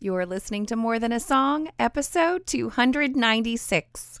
You're listening to More Than a Song, episode 296.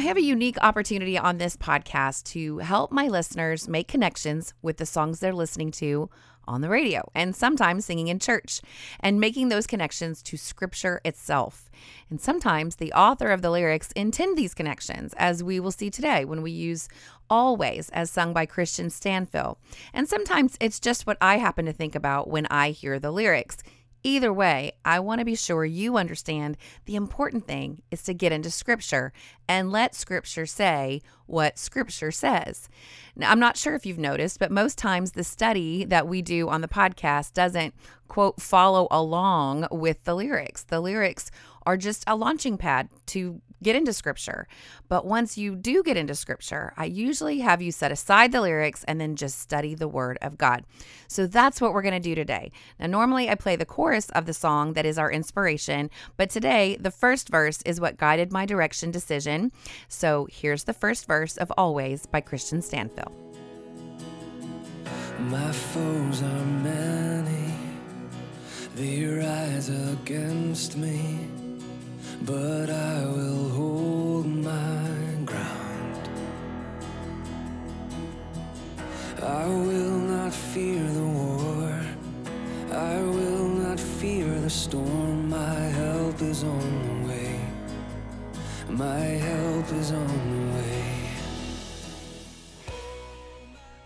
I have a unique opportunity on this podcast to help my listeners make connections with the songs they're listening to on the radio and sometimes singing in church and making those connections to scripture itself. And sometimes the author of the lyrics intend these connections, as we will see today when we use Always as sung by Kristian Stanfill. And sometimes it's just what I happen to think about when I hear the lyrics. Either way, I want to be sure you understand the important thing is to get into Scripture and let Scripture say what Scripture says. Now, I'm not sure if you've noticed, but most times the study that we do on the podcast doesn't, quote, follow along with the lyrics. The lyrics are just a launching pad to get into scripture. But once you do get into scripture, I usually have you set aside the lyrics and then just study the word of God. So that's what we're going to do today. Now, normally I play the chorus of the song that is our inspiration, but today the first verse is what guided my direction decision. So here's the first verse of Always by Kristian Stanfill. My foes are many, they rise against me but I will hold my ground. I will not fear the war, I will not fear the storm. My help is on the way, my help is on the way.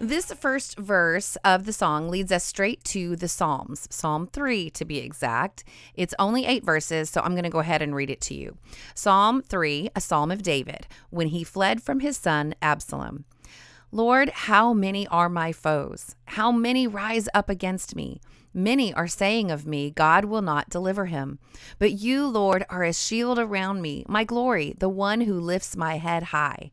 This first verse of the song leads us straight to the Psalms, Psalm 3 to be exact. It's only eight verses, so I'm going to go ahead and read it to you. Psalm 3, a psalm of David, when he fled from his son Absalom. Lord, how many are my foes? How many rise up against me? Many are saying of me, God will not deliver him. But you, Lord, are a shield around me, my glory, the one who lifts my head high.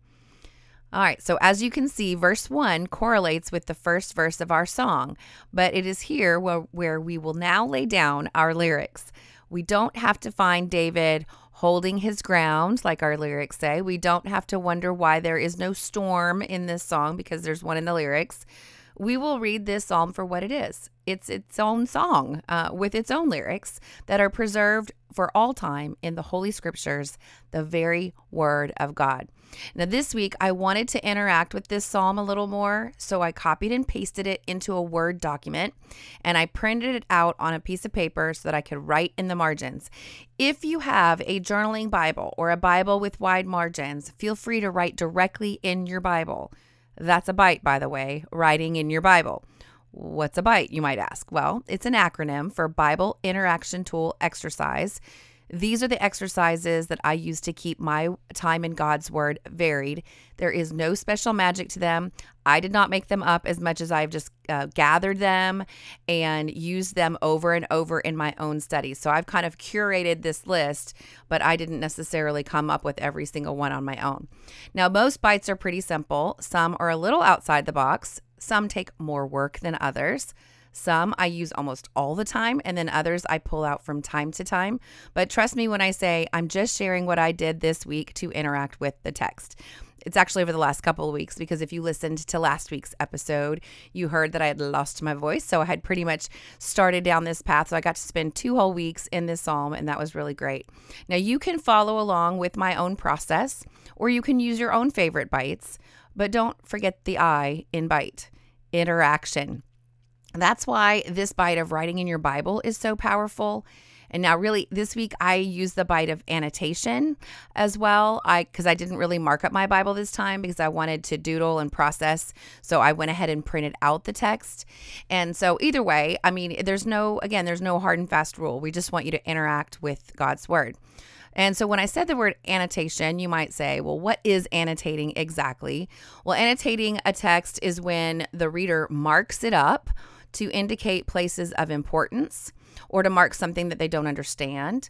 All right, so as you can see, verse 1 correlates with the first verse of our song, but it is here where, where we will now lay down our lyrics. We don't have to find David holding his ground, like our lyrics say. We don't have to wonder why there is no storm in this song because there's one in the lyrics. We will read this psalm for what it is. It's its own song uh, with its own lyrics that are preserved for all time in the Holy Scriptures, the very Word of God. Now, this week, I wanted to interact with this psalm a little more, so I copied and pasted it into a Word document and I printed it out on a piece of paper so that I could write in the margins. If you have a journaling Bible or a Bible with wide margins, feel free to write directly in your Bible. That's a bite, by the way, writing in your Bible. What's a bite, you might ask? Well, it's an acronym for Bible Interaction Tool Exercise. These are the exercises that I use to keep my time in God's Word varied. There is no special magic to them. I did not make them up as much as I've just uh, gathered them and used them over and over in my own studies. So I've kind of curated this list, but I didn't necessarily come up with every single one on my own. Now, most bites are pretty simple, some are a little outside the box, some take more work than others. Some I use almost all the time, and then others I pull out from time to time. But trust me when I say I'm just sharing what I did this week to interact with the text. It's actually over the last couple of weeks because if you listened to last week's episode, you heard that I had lost my voice. So I had pretty much started down this path. So I got to spend two whole weeks in this psalm, and that was really great. Now, you can follow along with my own process, or you can use your own favorite bites, but don't forget the I in bite interaction. That's why this bite of writing in your Bible is so powerful. And now, really, this week I used the bite of annotation as well. I because I didn't really mark up my Bible this time because I wanted to doodle and process. So I went ahead and printed out the text. And so either way, I mean, there's no again, there's no hard and fast rule. We just want you to interact with God's word. And so when I said the word annotation, you might say, well, what is annotating exactly? Well, annotating a text is when the reader marks it up to indicate places of importance or to mark something that they don't understand.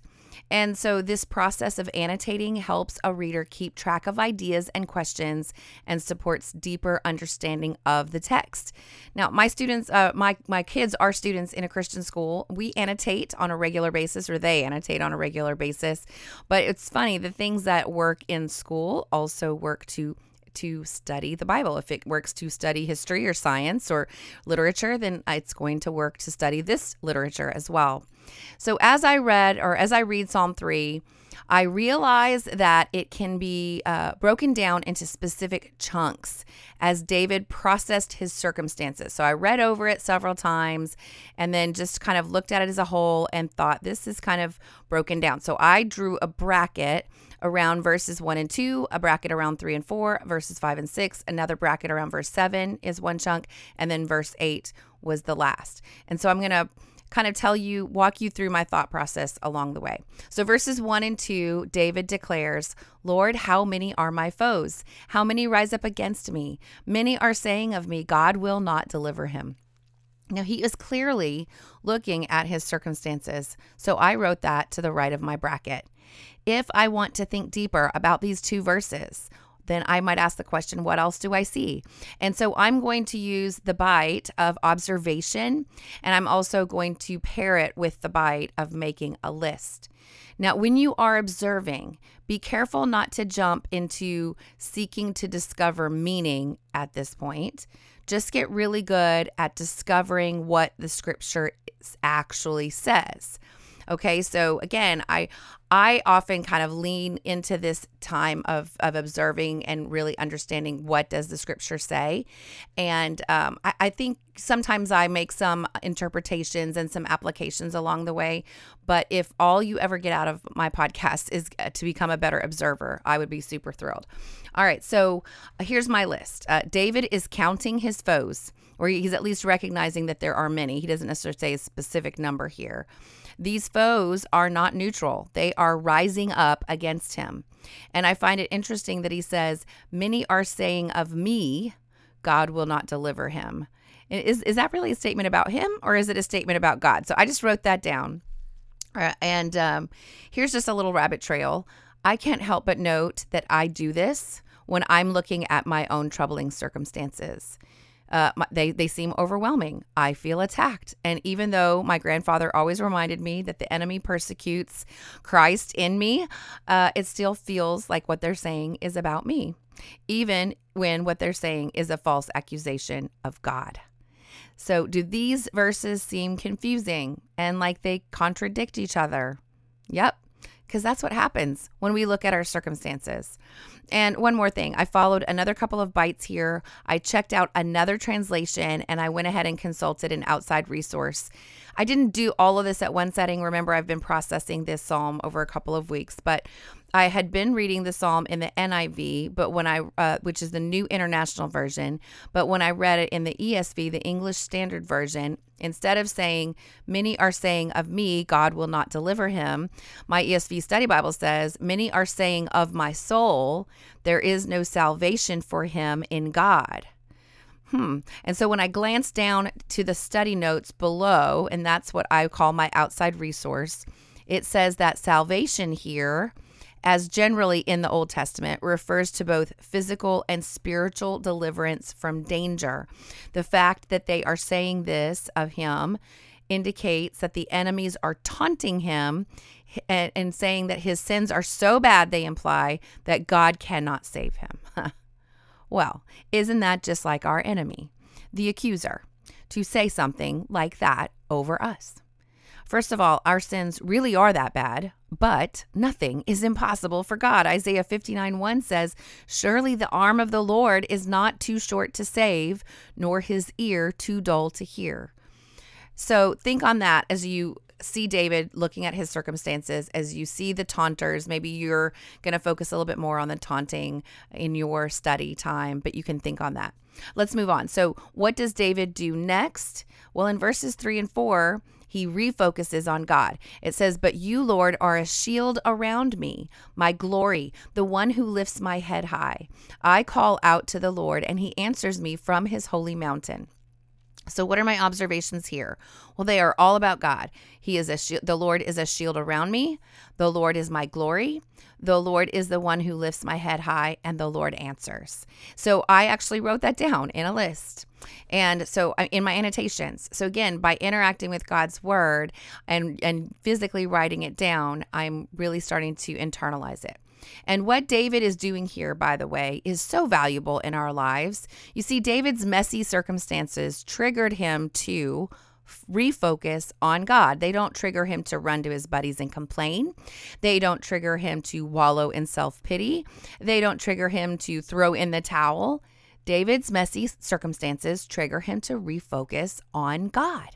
And so, this process of annotating helps a reader keep track of ideas and questions and supports deeper understanding of the text. Now, my students, uh, my, my kids are students in a Christian school. We annotate on a regular basis, or they annotate on a regular basis. But it's funny, the things that work in school also work to to study the Bible. If it works to study history or science or literature, then it's going to work to study this literature as well. So as I read or as I read Psalm 3, I realize that it can be uh, broken down into specific chunks as David processed his circumstances. So I read over it several times and then just kind of looked at it as a whole and thought this is kind of broken down. So I drew a bracket around verses 1 and 2, a bracket around 3 and 4, verses 5 and 6, another bracket around verse 7 is one chunk, and then verse 8 was the last. And so I'm going to kind of tell you, walk you through my thought process along the way. So, verses 1 and 2, David declares, Lord, how many are my foes? How many rise up against me? Many are saying of me, God will not deliver him. Now, he is clearly looking at his circumstances. So I wrote that to the right of my bracket. If I want to think deeper about these two verses, then I might ask the question, what else do I see? And so I'm going to use the bite of observation, and I'm also going to pair it with the bite of making a list. Now, when you are observing, be careful not to jump into seeking to discover meaning at this point. Just get really good at discovering what the scripture actually says. Okay, so again, I I often kind of lean into this time of of observing and really understanding what does the scripture say, and um, I, I think sometimes I make some interpretations and some applications along the way. But if all you ever get out of my podcast is uh, to become a better observer, I would be super thrilled. All right, so uh, here's my list. Uh, David is counting his foes, or he's at least recognizing that there are many. He doesn't necessarily say a specific number here. These foes are not neutral, they are rising up against him. And I find it interesting that he says, Many are saying of me, God will not deliver him. Is, is that really a statement about him or is it a statement about God? So I just wrote that down. Uh, and um, here's just a little rabbit trail. I can't help but note that I do this when I'm looking at my own troubling circumstances uh, they they seem overwhelming. I feel attacked, and even though my grandfather always reminded me that the enemy persecutes Christ in me, uh, it still feels like what they're saying is about me, even when what they're saying is a false accusation of God. So, do these verses seem confusing and like they contradict each other? Yep, because that's what happens when we look at our circumstances. And one more thing, I followed another couple of bites here. I checked out another translation and I went ahead and consulted an outside resource. I didn't do all of this at one setting. Remember, I've been processing this psalm over a couple of weeks, but I had been reading the psalm in the NIV, but when I, uh, which is the New International Version, but when I read it in the ESV, the English Standard Version, instead of saying, Many are saying of me, God will not deliver him, my ESV study Bible says, Many are saying of my soul, there is no salvation for him in God. Hmm. And so when I glance down to the study notes below, and that's what I call my outside resource, it says that salvation here as generally in the Old Testament, refers to both physical and spiritual deliverance from danger. The fact that they are saying this of him indicates that the enemies are taunting him and, and saying that his sins are so bad, they imply that God cannot save him. well, isn't that just like our enemy, the accuser, to say something like that over us? First of all, our sins really are that bad, but nothing is impossible for God. Isaiah 59 1 says, Surely the arm of the Lord is not too short to save, nor his ear too dull to hear. So think on that as you see David looking at his circumstances, as you see the taunters, maybe you're going to focus a little bit more on the taunting in your study time, but you can think on that. Let's move on. So, what does David do next? Well, in verses three and four, he refocuses on God. It says, But you, Lord, are a shield around me, my glory, the one who lifts my head high. I call out to the Lord, and he answers me from his holy mountain. So what are my observations here? Well, they are all about God. He is a shield, the Lord is a shield around me. The Lord is my glory. The Lord is the one who lifts my head high and the Lord answers. So I actually wrote that down in a list. And so uh, in my annotations. So again, by interacting with God's word and and physically writing it down, I'm really starting to internalize it. And what David is doing here, by the way, is so valuable in our lives. You see, David's messy circumstances triggered him to refocus on God. They don't trigger him to run to his buddies and complain. They don't trigger him to wallow in self pity. They don't trigger him to throw in the towel. David's messy circumstances trigger him to refocus on God.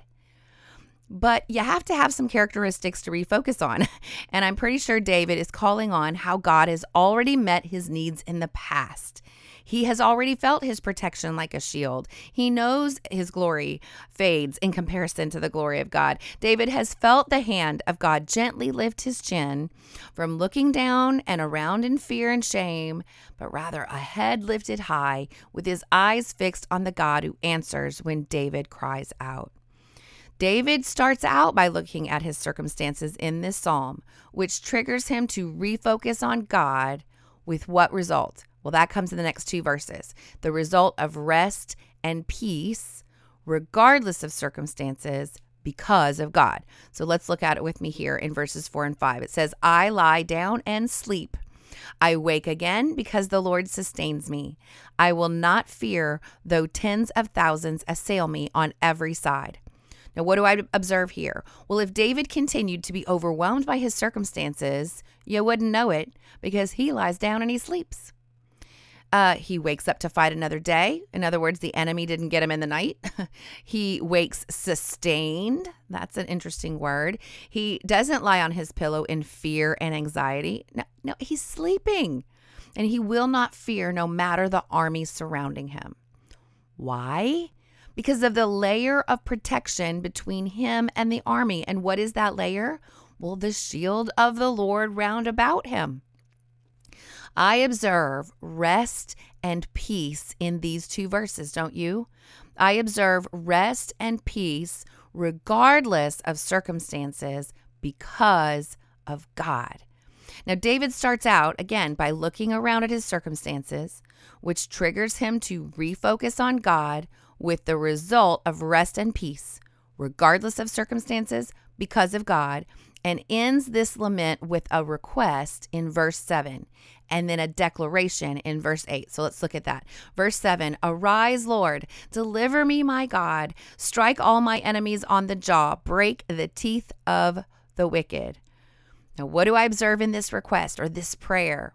But you have to have some characteristics to refocus on. And I'm pretty sure David is calling on how God has already met his needs in the past. He has already felt his protection like a shield. He knows his glory fades in comparison to the glory of God. David has felt the hand of God gently lift his chin from looking down and around in fear and shame, but rather a head lifted high with his eyes fixed on the God who answers when David cries out. David starts out by looking at his circumstances in this psalm, which triggers him to refocus on God with what result? Well, that comes in the next two verses. The result of rest and peace, regardless of circumstances, because of God. So let's look at it with me here in verses four and five. It says, I lie down and sleep. I wake again because the Lord sustains me. I will not fear though tens of thousands assail me on every side. Now, what do I observe here? Well, if David continued to be overwhelmed by his circumstances, you wouldn't know it because he lies down and he sleeps. Uh, he wakes up to fight another day. In other words, the enemy didn't get him in the night. he wakes sustained. That's an interesting word. He doesn't lie on his pillow in fear and anxiety. No, no, he's sleeping. And he will not fear no matter the army surrounding him. Why? Because of the layer of protection between him and the army. And what is that layer? Well, the shield of the Lord round about him. I observe rest and peace in these two verses, don't you? I observe rest and peace regardless of circumstances because of God. Now, David starts out again by looking around at his circumstances, which triggers him to refocus on God with the result of rest and peace, regardless of circumstances, because of God, and ends this lament with a request in verse 7 and then a declaration in verse 8. So let's look at that. Verse 7 Arise, Lord, deliver me, my God, strike all my enemies on the jaw, break the teeth of the wicked. Now, what do I observe in this request or this prayer?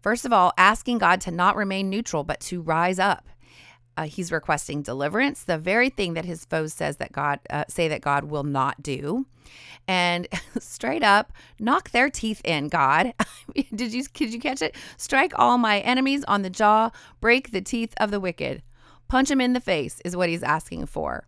First of all, asking God to not remain neutral, but to rise up. Uh, he's requesting deliverance, the very thing that his foes says that God uh, say that God will not do, and straight up knock their teeth in. God, did you did you catch it? Strike all my enemies on the jaw, break the teeth of the wicked, punch him in the face is what he's asking for.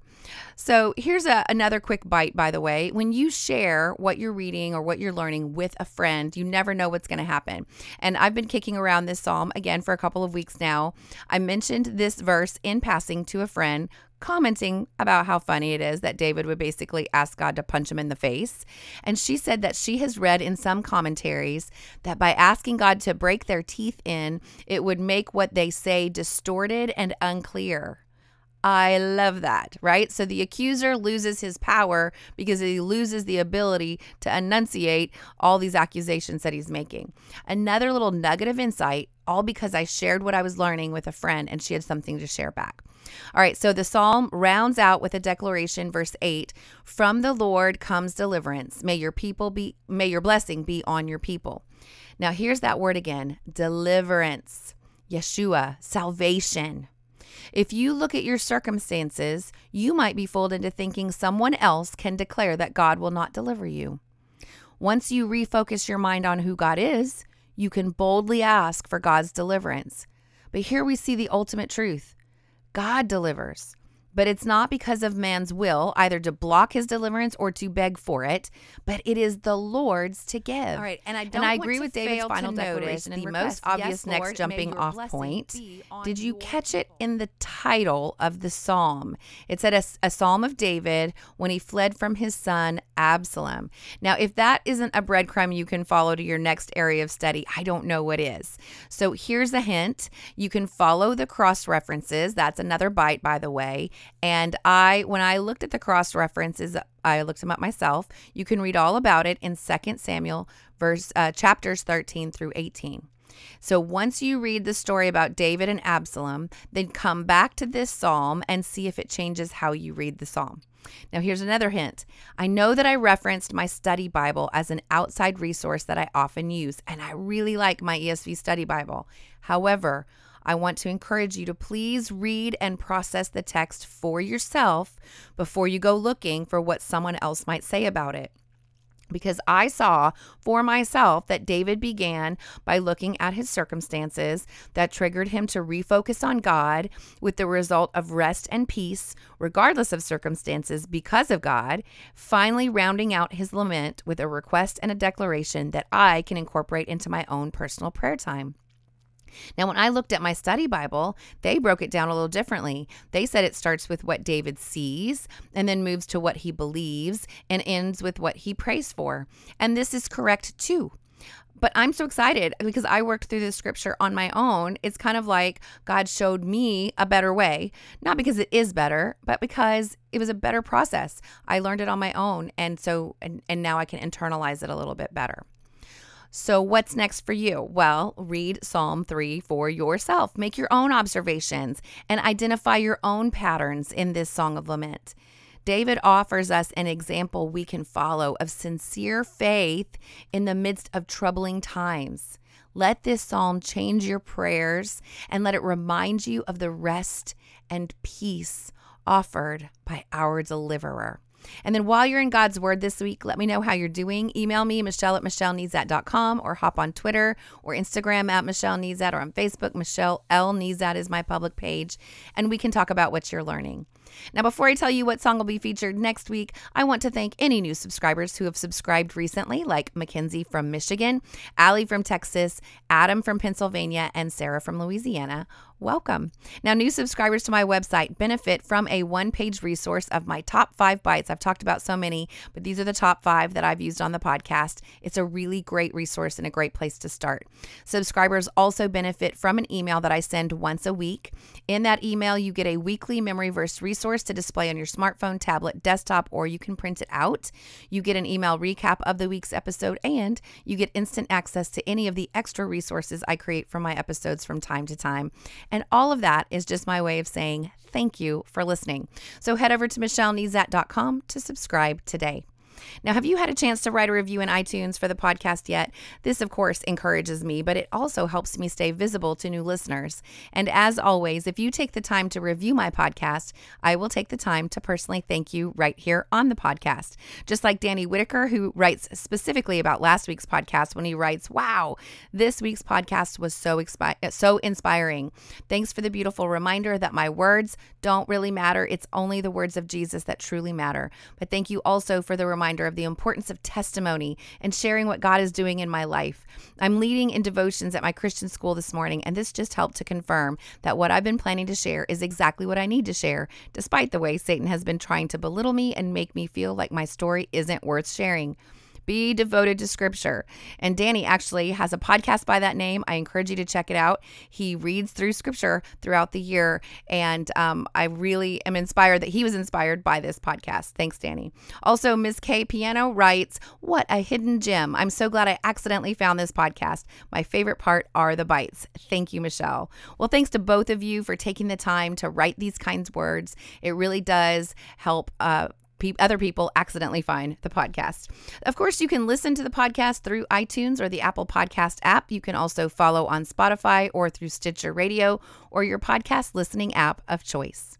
So here's a, another quick bite, by the way. When you share what you're reading or what you're learning with a friend, you never know what's going to happen. And I've been kicking around this psalm again for a couple of weeks now. I mentioned this verse in passing to a friend commenting about how funny it is that David would basically ask God to punch him in the face. And she said that she has read in some commentaries that by asking God to break their teeth in, it would make what they say distorted and unclear. I love that, right? So the accuser loses his power because he loses the ability to enunciate all these accusations that he's making. Another little nugget of insight, all because I shared what I was learning with a friend and she had something to share back. All right, so the psalm rounds out with a declaration, verse 8 From the Lord comes deliverance. May your people be, may your blessing be on your people. Now, here's that word again deliverance, Yeshua, salvation. If you look at your circumstances, you might be fooled into thinking someone else can declare that God will not deliver you. Once you refocus your mind on who God is, you can boldly ask for God's deliverance. But here we see the ultimate truth God delivers but it's not because of man's will, either to block his deliverance or to beg for it, but it is the Lord's to give. All right, and I don't and I agree to with David's final declaration. The request, most obvious "Yes, next Lord, jumping off point. Did you catch it in the title of the psalm? It said a, a psalm of David when he fled from his son Absalom. Now, if that isn't a breadcrumb you can follow to your next area of study, I don't know what is. So here's a hint: you can follow the cross references. That's another bite, by the way. And I, when I looked at the cross references, I looked them up myself. You can read all about it in 2 Samuel verse uh, chapters 13 through 18. So once you read the story about David and Absalom, then come back to this psalm and see if it changes how you read the psalm. Now, here's another hint. I know that I referenced my study Bible as an outside resource that I often use, and I really like my ESV study Bible. However, I want to encourage you to please read and process the text for yourself before you go looking for what someone else might say about it. Because I saw for myself that David began by looking at his circumstances that triggered him to refocus on God, with the result of rest and peace, regardless of circumstances, because of God, finally rounding out his lament with a request and a declaration that I can incorporate into my own personal prayer time. Now, when I looked at my study Bible, they broke it down a little differently. They said it starts with what David sees and then moves to what he believes and ends with what he prays for. And this is correct too. But I'm so excited because I worked through this scripture on my own. It's kind of like God showed me a better way, not because it is better, but because it was a better process. I learned it on my own. And so, and, and now I can internalize it a little bit better. So, what's next for you? Well, read Psalm 3 for yourself. Make your own observations and identify your own patterns in this song of lament. David offers us an example we can follow of sincere faith in the midst of troubling times. Let this psalm change your prayers and let it remind you of the rest and peace offered by our deliverer. And then while you're in God's Word this week, let me know how you're doing. Email me, Michelle at MichelleNezat.com, or hop on Twitter or Instagram at Michelle Nezat, or on Facebook, Michelle L. Nezat is my public page, and we can talk about what you're learning. Now, before I tell you what song will be featured next week, I want to thank any new subscribers who have subscribed recently, like Mackenzie from Michigan, Allie from Texas, Adam from Pennsylvania, and Sarah from Louisiana. Welcome. Now, new subscribers to my website benefit from a one page resource of my top five bites. I've talked about so many, but these are the top five that I've used on the podcast. It's a really great resource and a great place to start. Subscribers also benefit from an email that I send once a week. In that email, you get a weekly memory verse resource to display on your smartphone, tablet, desktop, or you can print it out. You get an email recap of the week's episode, and you get instant access to any of the extra resources I create for my episodes from time to time. And all of that is just my way of saying thank you for listening. So head over to michellenezat.com to subscribe today. Now, have you had a chance to write a review in iTunes for the podcast yet? This, of course, encourages me, but it also helps me stay visible to new listeners. And as always, if you take the time to review my podcast, I will take the time to personally thank you right here on the podcast. Just like Danny Whitaker, who writes specifically about last week's podcast when he writes, Wow, this week's podcast was so, expi- so inspiring. Thanks for the beautiful reminder that my words don't really matter. It's only the words of Jesus that truly matter. But thank you also for the reminder of the importance of testimony and sharing what God is doing in my life. I'm leading in devotions at my Christian school this morning, and this just helped to confirm that what I've been planning to share is exactly what I need to share, despite the way Satan has been trying to belittle me and make me feel like my story isn't worth sharing be devoted to scripture. And Danny actually has a podcast by that name. I encourage you to check it out. He reads through scripture throughout the year. And um, I really am inspired that he was inspired by this podcast. Thanks, Danny. Also, Miss K Piano writes, What a hidden gem. I'm so glad I accidentally found this podcast. My favorite part are the bites. Thank you, Michelle. Well, thanks to both of you for taking the time to write these kinds of words. It really does help. Uh, pe- other people accidentally find the podcast. Of course, you can listen to the podcast through iTunes or the Apple Podcast app. You can also follow on Spotify or through Stitcher Radio or your podcast listening app of choice.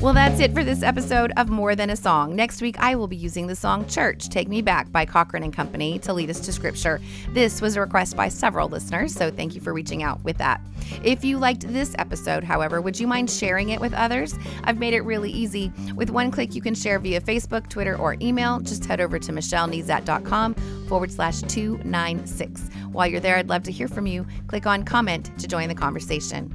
Well, that's it for this episode of More Than a Song. Next week, I will be using the song Church Take Me Back by Cochren and Company to lead us to scripture. This was a request by several listeners, so thank you for reaching out with that. If you liked this episode, however, would you mind sharing it with others? I've made it really easy. With one click, you can share via Facebook, Twitter, or email. Just head over to michellenezat.com forward slash 296. While you're there, I'd love to hear from you. Click on comment to join the conversation.